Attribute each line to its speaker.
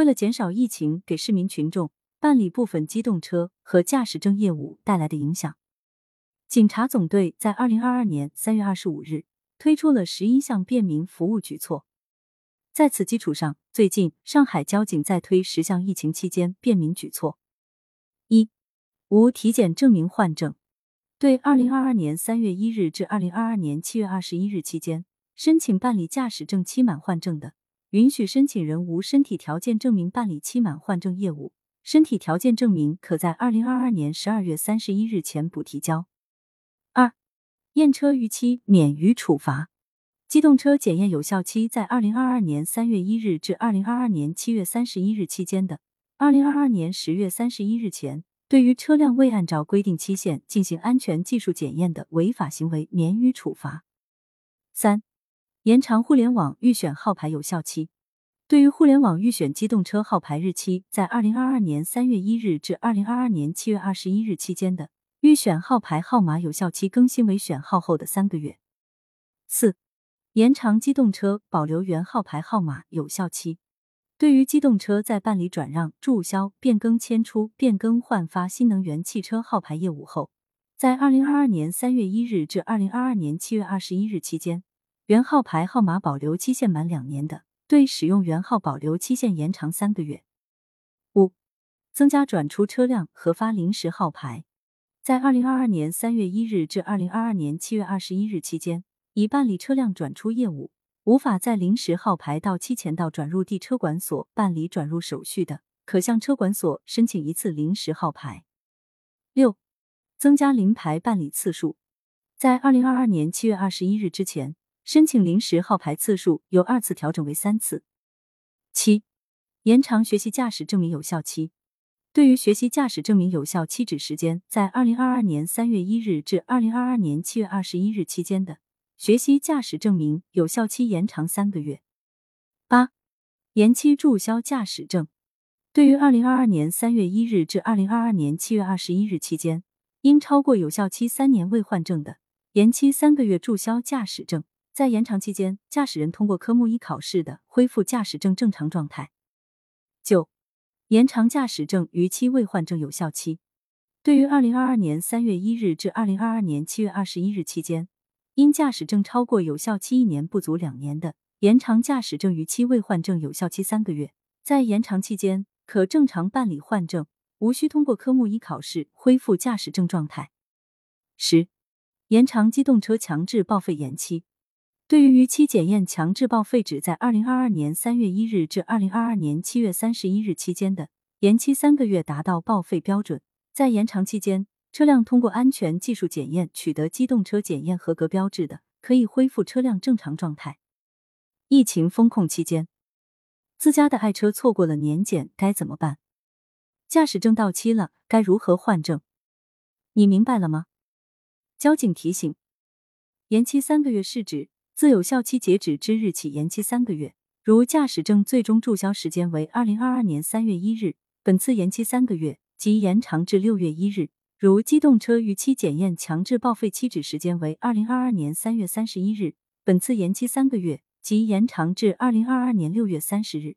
Speaker 1: 为了减少疫情给市民群众办理部分机动车和驾驶证业务带来的影响，警察总队在二零二二年三月二十五日推出了十一项便民服务举措。在此基础上，最近上海交警在推十项疫情期间便民举措：一、无体检证明换证。对二零二二年三月一日至二零二二年七月二十一日期间申请办理驾驶证期满换证的，允许申请人无身体条件证明办理期满换证业务。身体条件证明可在二零二二年十二月三十一日前补提交。二、验车逾期免于处罚。机动车检验有效期在二零二二年三月一日至二零二二年七月三十一日期间的，二零二二年十月三十一日前。对于车辆未按照规定期限进行安全技术检验的违法行为，免于处罚。三、延长互联网预选号牌有效期。对于互联网预选机动车号牌日期在二零二二年三月一日至二零二二年七月二十一日期间的，预选号牌号码有效期更新为选号后的三个月。四、延长机动车保留原号牌号码有效期。对于机动车在办理转让、注销、变更、迁出、变更、换发新能源汽车号牌业务后，在二零二二年三月一日至二零二二年七月二十一日期间，原号牌号码保留期限满两年的，对使用原号保留期限延长三个月。五、增加转出车辆核发临时号牌，在二零二二年三月一日至二零二二年七月二十一日期间，已办理车辆转出业务。无法在临时号牌到期前到转入地车管所办理转入手续的，可向车管所申请一次临时号牌。六、增加临牌办理次数，在二零二二年七月二十一日之前，申请临时号牌次数由二次调整为三次。七、延长学习驾驶证明有效期，对于学习驾驶证明有效期止时间在二零二二年三月一日至二零二二年七月二十一日期间的。学习驾驶证明有效期延长三个月。八、延期注销驾驶证。对于二零二二年三月一日至二零二二年七月二十一日期间，因超过有效期三年未换证的，延期三个月注销驾驶证。在延长期间，驾驶人通过科目一考试的，恢复驾驶证正常状态。九、延长驾驶证逾期未换证有效期。对于二零二二年三月一日至二零二二年七月二十一日期间。因驾驶证超过有效期一年不足两年的，延长驾驶证逾期未换证有效期三个月，在延长期间可正常办理换证，无需通过科目一考试恢复驾驶证状态。十、延长机动车强制报废延期。对于逾期检验强制报废纸在二零二二年三月一日至二零二二年七月三十一日期间的，延期三个月达到报废标准，在延长期间。车辆通过安全技术检验取得机动车检验合格标志的，可以恢复车辆正常状态。疫情封控期间，自家的爱车错过了年检该怎么办？驾驶证到期了该如何换证？你明白了吗？交警提醒：延期三个月是指自有效期截止之日起延期三个月。如驾驶证最终注销时间为二零二二年三月一日，本次延期三个月，即延长至六月一日。如机动车逾期检验强制报废期止时间为二零二二年三月三十一日，本次延期三个月，即延长至二零二二年六月三十日。